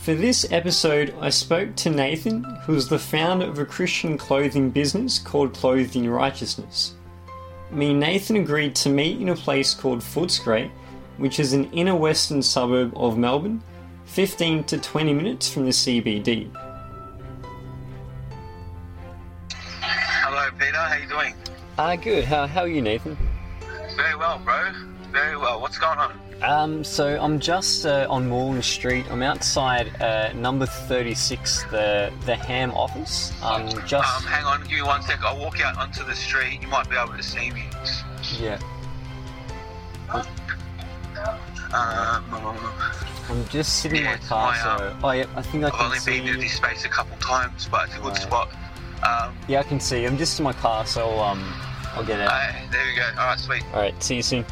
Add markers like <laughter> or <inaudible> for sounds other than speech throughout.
For this episode, I spoke to Nathan, who is the founder of a Christian clothing business called Clothed in Righteousness. Me and Nathan agreed to meet in a place called Footscray, which is an inner western suburb of Melbourne, 15 to 20 minutes from the CBD. Hello, Peter. How you doing? Ah, uh, good. How, how are you, Nathan? Very well, bro. Very well. What's going on? Um, so I'm just uh, on Moreland Street. I'm outside uh, number 36, the the ham office. Um, just Um, hang on, give me one sec. I'll walk out onto the street. You might be able to see me. yeah. Um, I'm just sitting in my car. my, So oh yeah, I think I I've can only see. been in this space a couple times, but it's a good Right. spot. Um, Yeah, I can see. I'm just in my car, so um, I'll get out. uh, there we go. All right, sweet. All right. See you soon.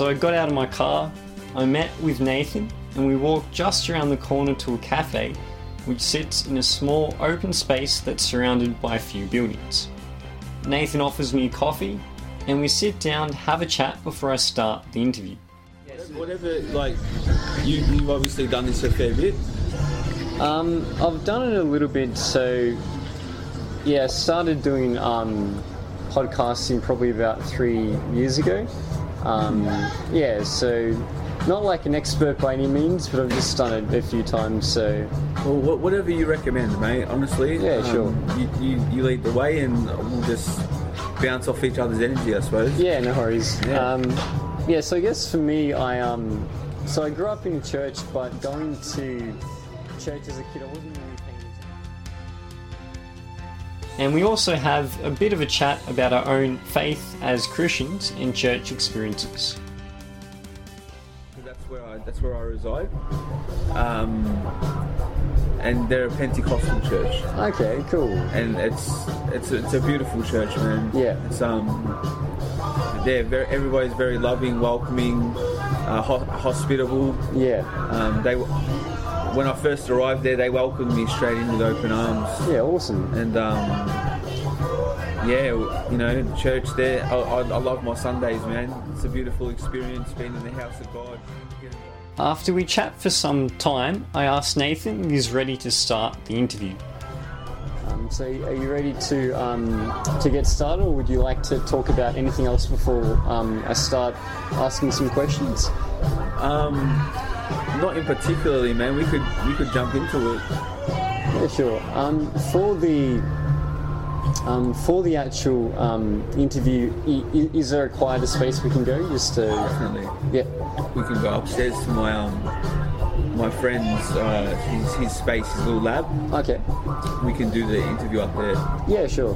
So I got out of my car, I met with Nathan, and we walked just around the corner to a cafe, which sits in a small open space that's surrounded by a few buildings. Nathan offers me a coffee, and we sit down, to have a chat before I start the interview. Whatever, like, you, you've obviously done this a fair bit. Um, I've done it a little bit. So, yeah, I started doing um, podcasting probably about three years ago. Um, yeah, so not like an expert by any means, but I've just done it a few times. So, Well, wha- whatever you recommend, mate, honestly. Um, Yeah, sure. You, you, you lead the way and we'll just bounce off each other's energy, I suppose. yeah, no worries. Yeah. Um, yeah, so I guess for me, I um, so I grew up in a church, but going to church as a kid, I wasn't really paying attention. And we also have a bit of a chat about our own faith as Christians and church experiences. That's where I, that's where I reside. Um, and they're a Pentecostal church. Okay, cool. And it's, it's, it's a beautiful church, man. Yeah. It's, um, they're very, everybody's very loving, welcoming, uh, ho- hospitable. Yeah, Um, they, when I first arrived there, they welcomed me straight in with open arms. yeah, awesome. And um, yeah, you know, the church there. I, I, I love my Sundays, man. It's a beautiful experience being in the house of God. After we chat for some time, I asked Nathan if he's ready to start the interview. Um, so, are you ready to um, to get started, or would you like to talk about anything else before um, I start asking some questions? Um, not in particularly, man. We could we could jump into it. Yeah, sure. Um, for the um, for the actual um, interview, i- is there a quieter space we can go? Just to Definitely, yeah. we can go upstairs to my um my friend's uh, his, his space, his little lab. Okay. We can do the interview up there Yeah, sure.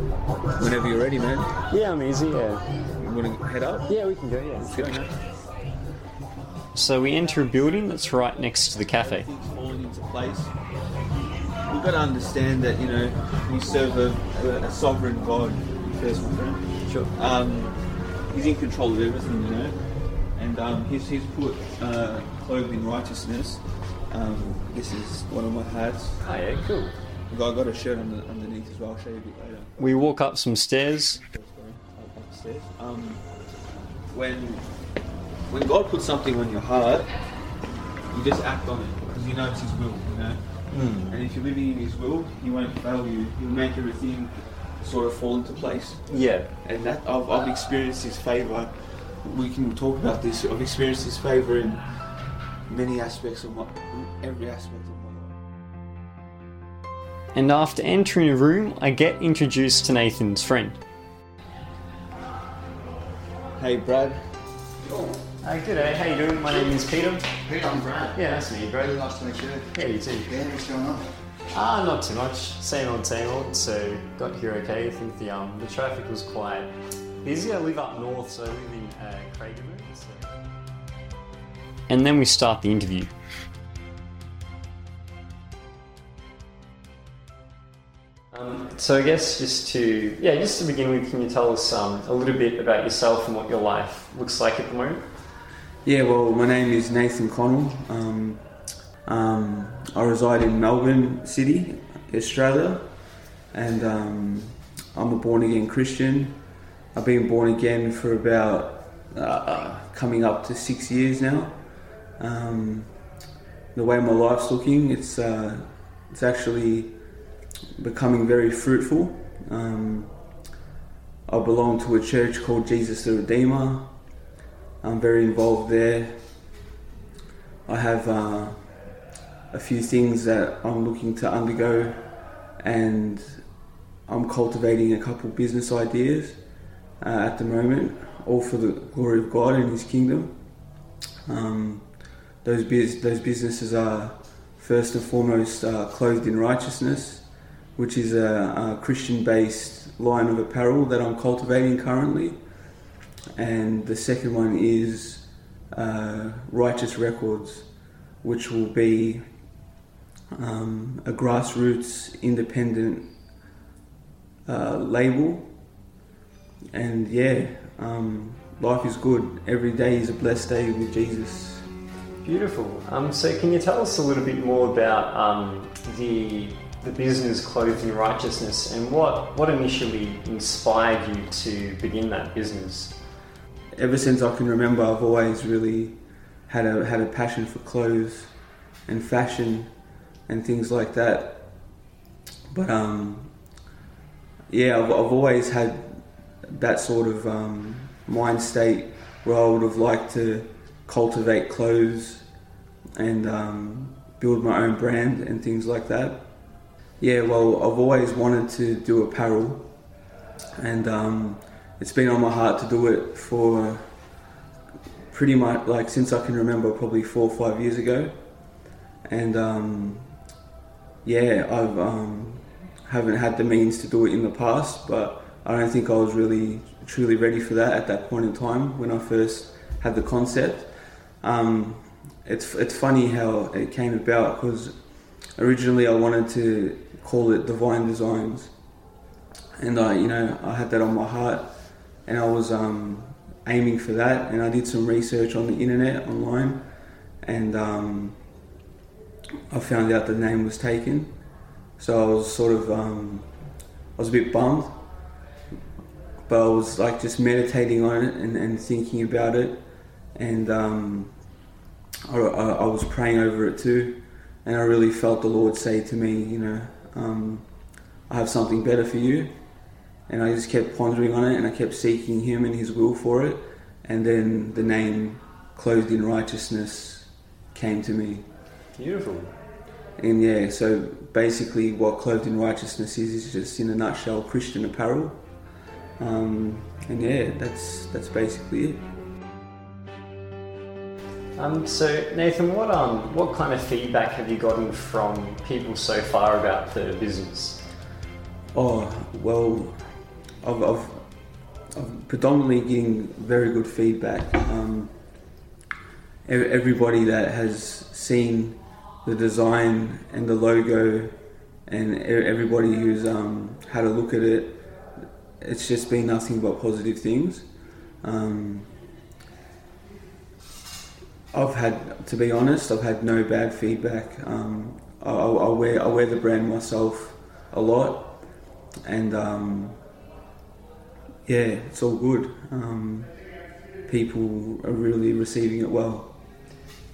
whenever you're ready, man. Yeah, I'm easy. Yeah. You want to head up? Yeah, we can go. Yeah. Let's go, man. So we enter a building that's right next to the cafe. Falling into place. We've got to understand that you know we serve a, a sovereign God. First, Sure. um, He's in control of everything, you know, and um, he's, he's put uh, clothed in righteousness. Um, this is one of my hats. Oh, yeah, cool. I've got, a shirt under, underneath as well. I'll show you a bit later. We walk up some stairs. Upstairs. Um, when when God puts something on your heart, you just act on it because you know it's His will, you know. Hmm. And if you're living in His will, He won't fail you. He'll make everything sort of fall into place. Yeah. And that I've, I've experienced His favour. We can talk about this. I've experienced His favour in many aspects of my, every aspect of my life. And after entering a room, I get introduced to Nathan's friend. Hey, Brad. Hey, good day. How you doing? My name is Peter. Peter, I'm Brad. Yeah, nice to meet you, bro. Nice to meet you. Yeah, you too. Yeah, what's going on? Ah, not too much. Same old, same old. So got here okay. I think the um the traffic was quite busy. I live up north, so I live in uh, Craigieburn. So. And then we start the interview. Um, so I guess just to yeah, just to begin with, can you tell us um, a little bit about yourself and what your life looks like at the moment? Yeah, well, my name is Nathan Connell. Um, um, I reside in Melbourne City, Australia, and um, I'm a born again Christian. I've been born again for about uh, coming up to six years now. Um, the way my life's looking, it's uh, it's actually becoming very fruitful. Um, I belong to a church called Jesus the Redeemer. I'm very involved there. I have uh, a few things that I'm looking to undergo, and I'm cultivating a couple business ideas uh, at the moment, all for the glory of God and His kingdom. Um, those biz- those businesses are first and foremost uh, clothed in righteousness, which is a, a Christian-based line of apparel that I'm cultivating currently, and the second one is uh, Righteous Records, which will be um, a grassroots independent uh, label. And yeah, um, life is good. Every day is a blessed day with Jesus. Beautiful. Um, so, can you tell us a little bit more about um, the the business Clothed in Righteousness and what what initially inspired you to begin that business? Ever since I can remember, I've always really had a had a passion for clothes and fashion and things like that. But um, yeah, I've, I've always had that sort of um, mind state where I would have liked to cultivate clothes and um, build my own brand and things like that. Yeah, well, I've always wanted to do apparel, and um, it's been on my heart to do it for pretty much like since I can remember, probably four or five years ago. And um, yeah, I've um, haven't had the means to do it in the past, but I don't think I was really truly ready for that at that point in time when I first had the concept. Um, it's it's funny how it came about because originally I wanted to call it Divine Designs, and I you know I had that on my heart, and I was um, aiming for that, and I did some research on the internet online, and um, I found out the name was taken, so I was sort of um, I was a bit bummed, but I was like just meditating on it and, and thinking about it, and um, I, I, was praying over it too, and I really felt the Lord say to me, you know, um, I have something better for you, and I just kept pondering on it, and I kept seeking Him and His will for it, and then the name "Clothed in Righteousness" came to me. Beautiful. And yeah, so basically, what clothed in righteousness is is just in a nutshell Christian apparel. Um, and yeah, that's that's basically it. Um, so Nathan, what um, what kind of feedback have you gotten from people so far about the business? Oh well, I've, I've, I've predominantly getting very good feedback. Um, everybody that has seen the design and the logo, and everybody who's um, had a look at it, it's just been nothing but positive things. Um, I've had, to be honest, I've had no bad feedback. Um, I, I wear I wear the brand myself a lot, and um, yeah, it's all good. Um, people are really receiving it well.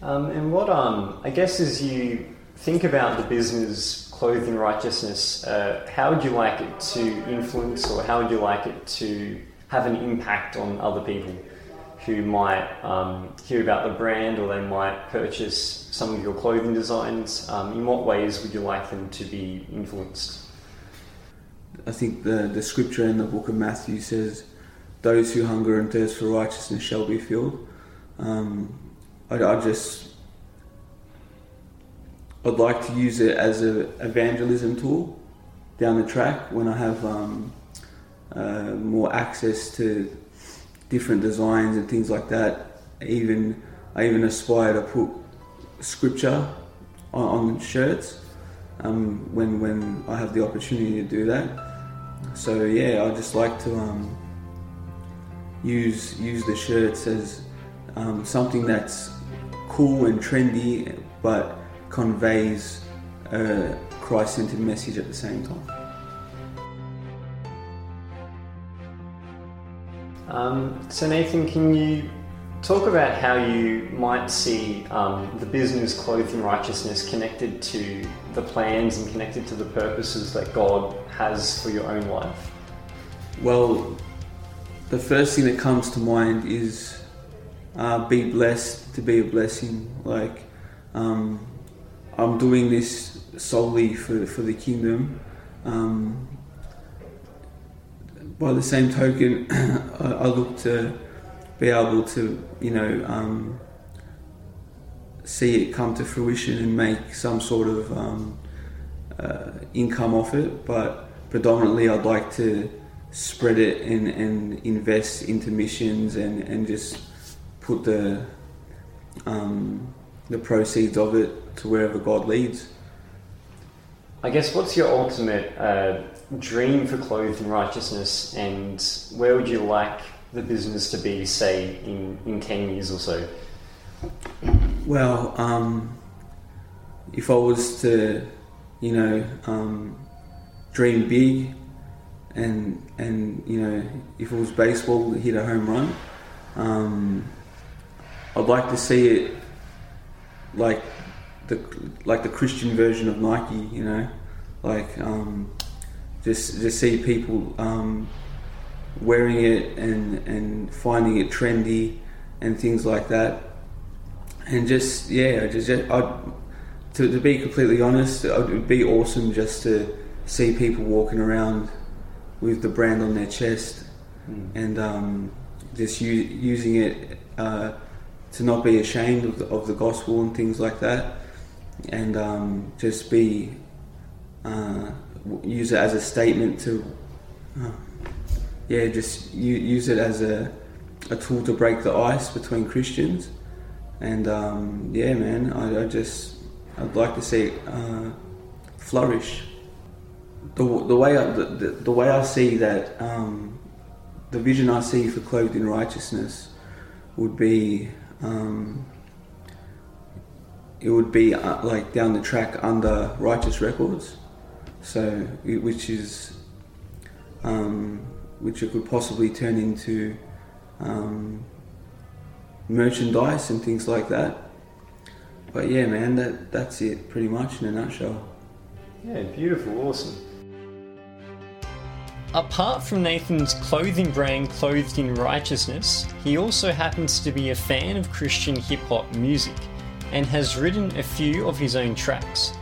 Um, and what um, I guess as you think about the business Clothed in Righteousness, uh, how would you like it to influence, or how would you like it to have an impact on other people who might um, hear about the brand, or they might purchase some of your clothing designs? Um, in what ways would you like them to be influenced? I think the, the scripture in the book of Matthew says, Those who hunger and thirst for righteousness shall be filled. Um, I, I just, I'd like to use it as an evangelism tool down the track when I have um, uh, more access to different designs and things like that. Even I even aspire to put scripture on, on shirts um, when when I have the opportunity to do that. So yeah, I just like to um, use use the shirts as um, something that's cool and trendy, but conveys a Christ-centered message at the same time. Um, so Nathan, can you talk about how you might see um, the business clothed in Righteousness connected to the plans and connected to the purposes that God has for your own life? Well, the first thing that comes to mind is uh, be blessed to be a blessing. Like, um, I'm doing this solely for, for the kingdom. Um, by the same token, <clears throat> I, I, look to be able to, you know, um, see it come to fruition and make some sort of um, uh, income off it. But predominantly, I'd like to spread it and, and invest into missions and, and just put the um, the proceeds of it to wherever God leads. I guess what's your ultimate uh, dream for clothed in righteousness, and where would you like the business to be, say, in, in 10 years or so? Well, um, if I was to, you know, um, dream big, and and you know, if it was baseball, hit a home run, um, I'd like to see it like the like the Christian version of Nike, you know, like um, just just see people um, wearing it and and finding it trendy and things like that, and just yeah, just, just I to, to be completely honest, it would be awesome just to see people walking around with the brand on their chest mm. and um, just u- using it uh, to not be ashamed of the, of the gospel and things like that, and um, just be uh, use it as a statement to, uh, yeah, just u- use it as a, a tool to break the ice between Christians, and um, yeah, man, I, I, just I'd like to see uh, flourish. The, the way I, the, the way I see that um, the vision I see for clothed in righteousness would be um, it would be uh, like down the track under Righteous Records, so which is um, which it could possibly turn into um, merchandise and things like that. But yeah, man, that that's it pretty much in a nutshell. Yeah, beautiful, awesome. Apart from Nathan's clothing brand Clothed in Righteousness, he also happens to be a fan of Christian hip hop music and has written a few of his own tracks.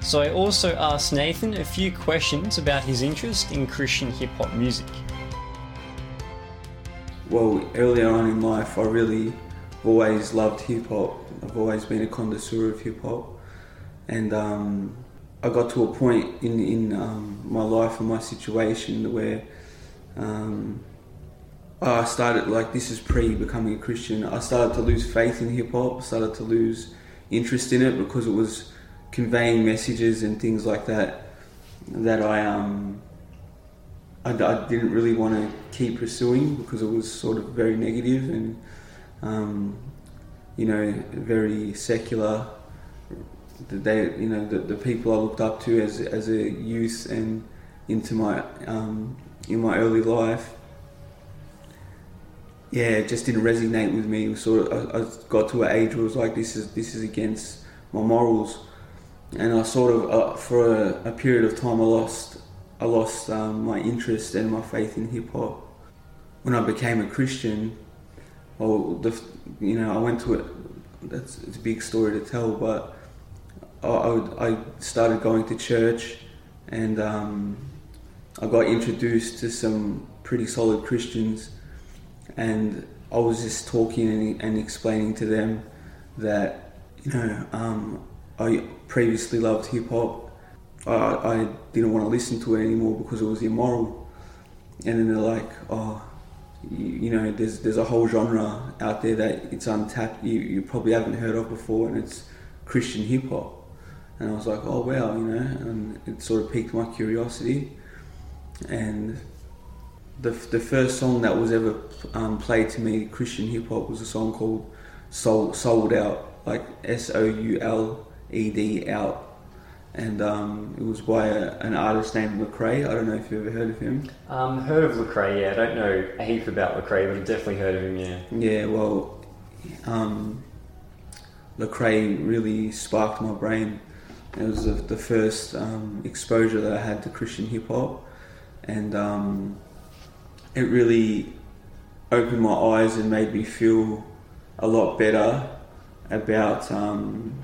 So I also asked Nathan a few questions about his interest in Christian hip hop music. Well, earlier on in life, I really always loved hip hop. I've always been a connoisseur of hip hop, and um, I got to a point in in um, my life and my situation where um, I started like this is pre becoming a Christian. I started to lose faith in hip hop. Started to lose interest in it because it was conveying messages and things like that that I um I, I didn't really want to keep pursuing because it was sort of very negative and um, you know very secular. They you know the, the people I looked up to as as a youth and into my um, in my early life. Yeah, it just didn't resonate with me. Sort of, I, I got to an age where it was like, this is this is against my morals and I sort of uh, for a, a, period of time I lost I lost um, my interest and my faith in hip hop. When I became a Christian, well, the, you know I went to it. That's it's a big story to tell, but I, I, would, I started going to church, and um, I got introduced to some pretty solid Christians, and I was just talking and, and explaining to them that you know um, I previously loved hip hop. I, I didn't want to listen to it anymore because it was immoral. And then they're like, oh, you, you, know, there's there's a whole genre out there that it's untapped. You, you probably haven't heard of before, and it's Christian hip hop. And I was like, oh wow, you know, and it sort of piqued my curiosity. And the the first song that was ever um, played to me, Christian hip hop, was a song called "Sold Sold Out," like S O U L ed out, and um, it was by a, an artist named Lecrae. I don't know if you've ever heard of him. Um, heard of Lecrae? Yeah, I don't know a heap about Lecrae, but I've definitely heard of him. Yeah. Yeah, well, um, Lecrae really sparked my brain. It was the, the first um, exposure that I had to Christian hip hop, and um, it really opened my eyes and made me feel a lot better about um,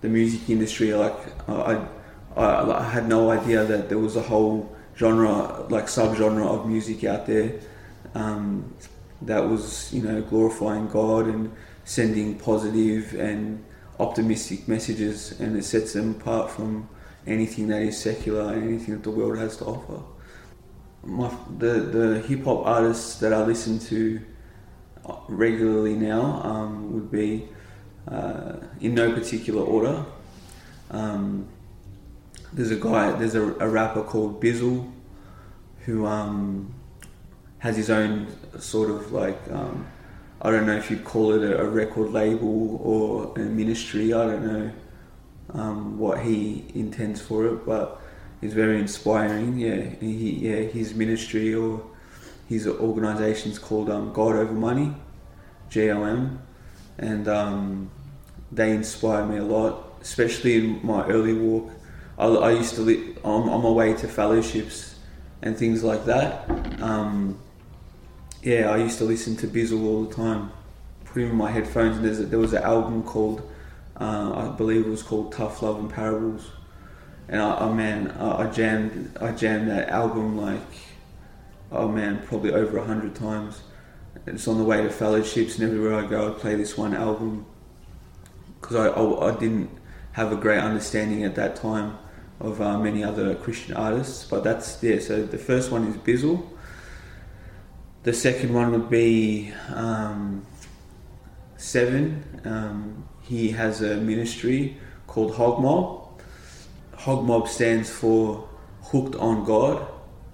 the music industry. Like I, I, I had no idea that there was a whole genre, like subgenre of music out there um, that was, you know, glorifying God and sending positive and optimistic messages, and it sets them apart from anything that is secular and anything that the world has to offer. My, the the hip hop artists that I listen to regularly now um, would be uh, in no particular order. Um, there's a guy, there's a, a rapper called Bizzle who um, has his own sort of like, um, I don't know if you'd call it a, a, record label or a ministry, I don't know um, what he intends for it, but it's very inspiring. Yeah, he, yeah, his ministry or his organisation is called um, God Over Money, GOM, and um, they inspire me a lot, especially in my early walk. I, I used to li- on, on, my way to fellowships and things like that. Um, yeah, I used to listen to Bizzle all the time, put him in my headphones. And a, there was an album called, uh, I believe it was called Tough Love and Parables, and I, oh man, I, I jammed, I jammed that album like, oh man, probably over a hundred times. It's on the way to fellowships, and everywhere I go, I play this one album because I, I, I, didn't have a great understanding at that time of uh, many other Christian artists. But that's yeah. So the first one is Bizzle. The second one would be um, Sevin. Um, he has a ministry called Hog Mob. Hog Mob stands for Hooked on God,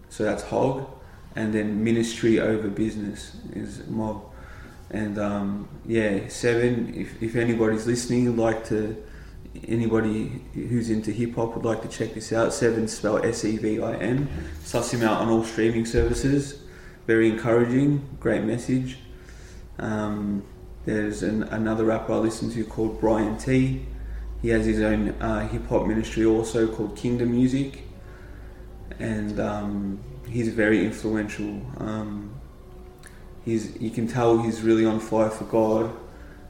so that's Hog, and then Ministry over Business is Mob and um, yeah, Sevin. If, if anybody's listening, like to anybody who's into hip hop would like to check this out. Sevin spelled S E V I N. Suss him out on all streaming services. Very encouraging, great message. Um, there's an, another rapper I listen to called Bryann T. He has his own uh, hip hop ministry also called Kingdom Music, and um, he's very influential. Um, he's you can tell he's really on fire for God,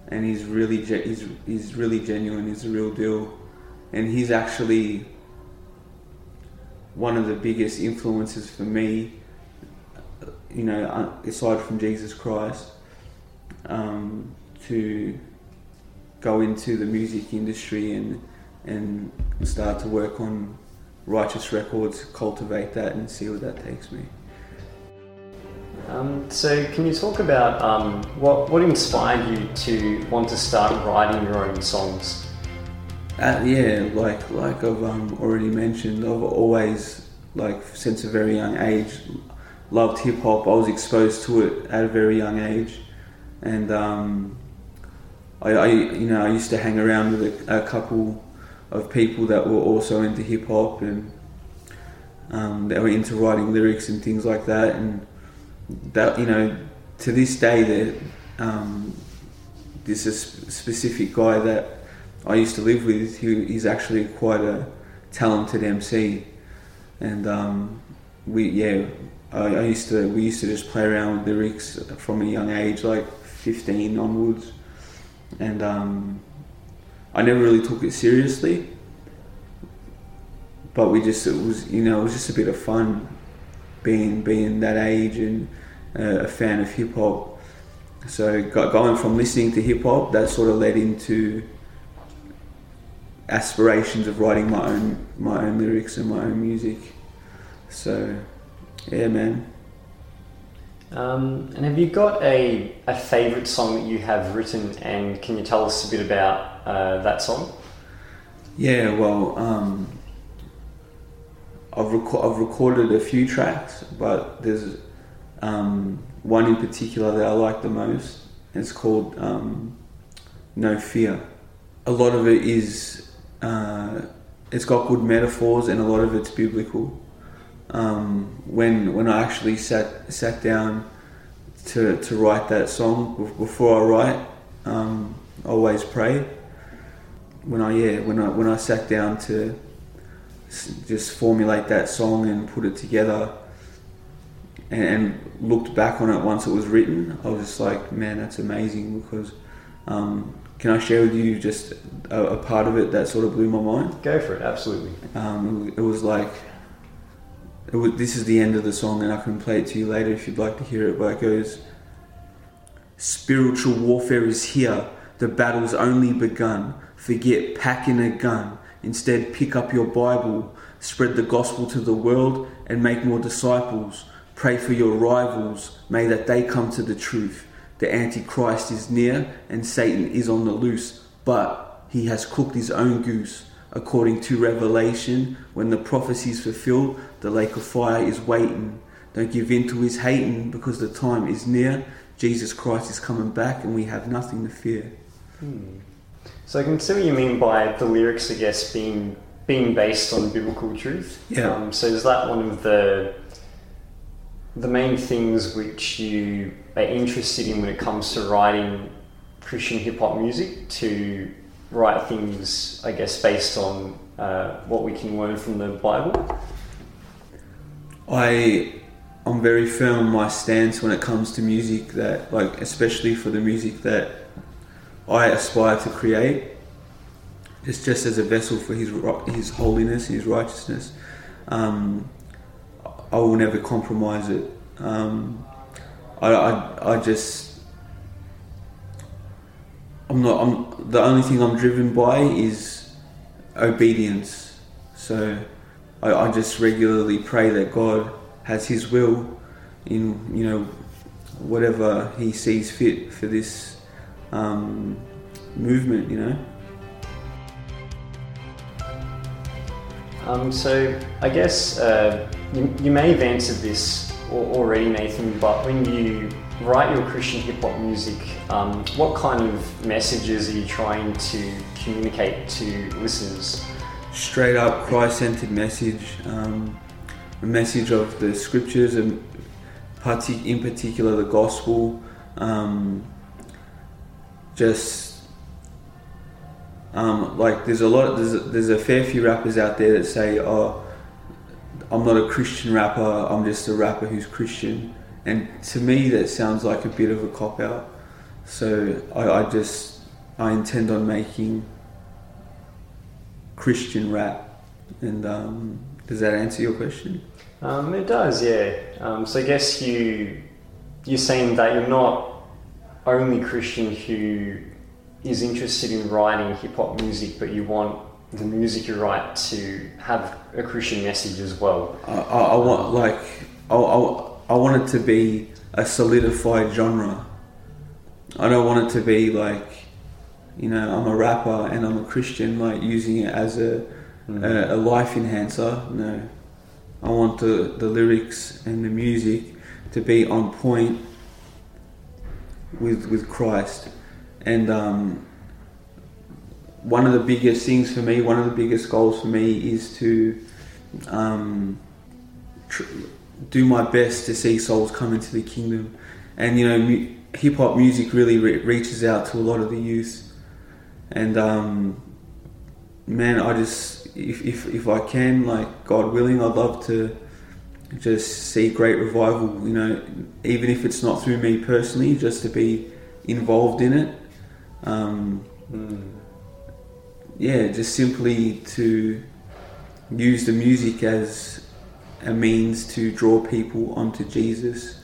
and he's really he's he's really genuine. He's a real deal, and he's actually one of the biggest influences for me. You know, aside from Jesus Christ, um, to go into the music industry and and start to work on righteous records, cultivate that, and see where that takes me. Um, so, can you talk about um, what what inspired you to want to start writing your own songs? Uh, yeah, like like I've um, already mentioned, I've always like since a very young age loved hip hop. I was exposed to it at a very young age, and um, I, I, you know I used to hang around with a, a couple of people that were also into hip hop and um, they were into writing lyrics and things like that and that you know to this day that um, there's a specific guy that I used to live with who is actually quite a talented MC, and um, we yeah I, I, used to we used to just play around with the lyrics from a young age like 15 onwards, and um, I never really took it seriously. But we just it was you know it was just a bit of fun being being that age and uh, a fan of hip hop. So going from listening to hip hop, that sort of led into aspirations of writing my own my own lyrics and my own music. So, yeah, man. Um, and have you got a, a favourite song that you have written, and can you tell us a bit about uh, that song? Yeah, well, um, I've, I've recorded a few tracks, but there's um, one in particular that I like the most. It's called um, No Fear. A lot of it is uh, it's got good metaphors and a lot of it's biblical. Um, when when I actually sat sat down to to write that song before I write, um, I always pray. When I yeah when I when I sat down to just formulate that song and put it together and, and, looked back on it once it was written, I was just like, man, that's amazing because um, can I share with you just a, a, part of it that sort of blew my mind? Go for it, absolutely. Um, it, was like, it was, this is the end of the song, and I can play it to you later if you'd like to hear it. But it goes, Spiritual warfare is here, the battle's only begun. Forget packing a gun, instead, pick up your Bible, spread the gospel to the world, and make more disciples. Pray for your rivals, may that they come to the truth. The Antichrist is near and Satan is on the loose, but he has cooked his own goose. According to Revelation, when the prophecy is fulfilled, the lake of fire is waiting. Don't give in to his hating because the time is near. Jesus Christ is coming back and we have nothing to fear. Hmm. So I can see what you mean by the lyrics, I guess, being being based on biblical truth. Yeah. Um, so is that one of the the main things which you are interested in when it comes to writing Christian hip hop music to write things, I guess, based on uh, what we can learn from the Bible? I I'm very firm on my stance when it comes to music that like especially for the music that I aspire to create. It's just as a vessel for his his holiness, his righteousness. Um, I will never compromise it. Um, I, I, I just I'm not. I'm the only thing I'm driven by is obedience. So I, I just regularly pray that God has His will in you know whatever He sees fit for this um, movement. You know. Um, so I guess uh, you, you may have answered this already, Nathan, but when you write your Christian hip hop music, um, what kind of messages are you trying to communicate to listeners? Straight up Christ centered message, um, a message of the scriptures, and in particular the gospel. Um, just um, like there's a lot, there's a, there's a fair few rappers out there that say, "Oh, I'm not a Christian rapper. I'm just a rapper who's Christian." And to me, that sounds like a bit of a cop out. So I, I just I intend on making Christian rap. And um, does that answer your question? Um, it does, yeah. Um, so I guess you you're saying that you're not only Christian who is interested in writing hip hop music, but you want the music you write to have a Christian message as well. I, I, I want like I, I, I want it to be a solidified genre. I don't want it to be like, you know, I'm a rapper and I'm a Christian, like using it as a mm. a, a, life enhancer. No, I want the the lyrics and the music to be on point with with Christ, and um, one of the biggest things for me, one of the biggest goals for me is to um, tr- do my best to see souls come into the kingdom. And you know, mu- hip hop music really re- reaches out to a lot of the youth. And um, man, I just if, if if I can, like God willing, I'd love to just see great revival. You know, even if it's not through me personally, just to be involved in it. Um, mm yeah, just simply to use the music as a means to draw people onto Jesus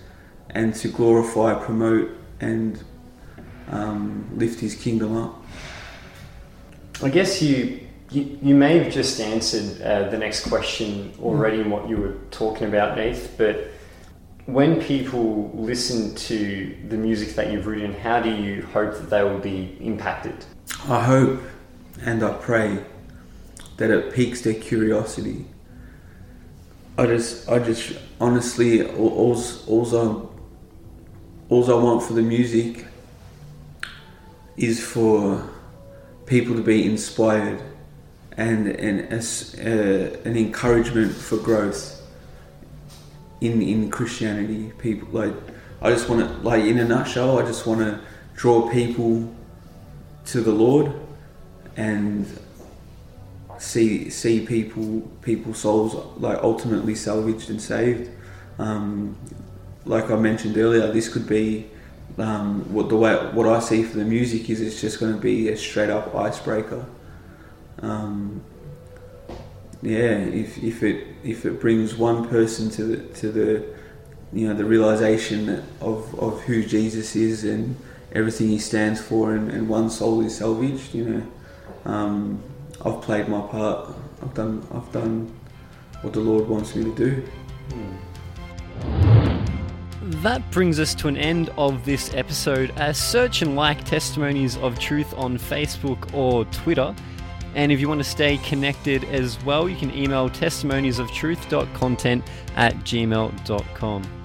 and to glorify, promote, and um, lift His kingdom up. I guess you you, you may have just answered uh, the next question already in what you were talking about, Nath. But when people listen to the music that you've written, how do you hope that they will be impacted? I hope and I pray that it piques their curiosity. I just, I just honestly, all, all, I, all I want for the music is for people to be inspired and a uh, an encouragement for growth in in Christianity. People like I just want to like in a nutshell, I just want to draw people to the Lord and see see people people's souls like ultimately salvaged and saved. Um, like I mentioned earlier, this could be um, what the way what I see for the music is. It's just going to be a straight up icebreaker. Um, yeah, if, if it if it brings one person to the to the you know the realization of of who Jesus is and everything he stands for, and, and one soul is salvaged, you know, um, I've played my part. I've done I've done what the Lord wants me to do. That brings us to an end of this episode. Uh, search and like Testimonies of Truth on Facebook or Twitter. And if you want to stay connected as well, you can email testimoniesofTruth.content at gmail.com.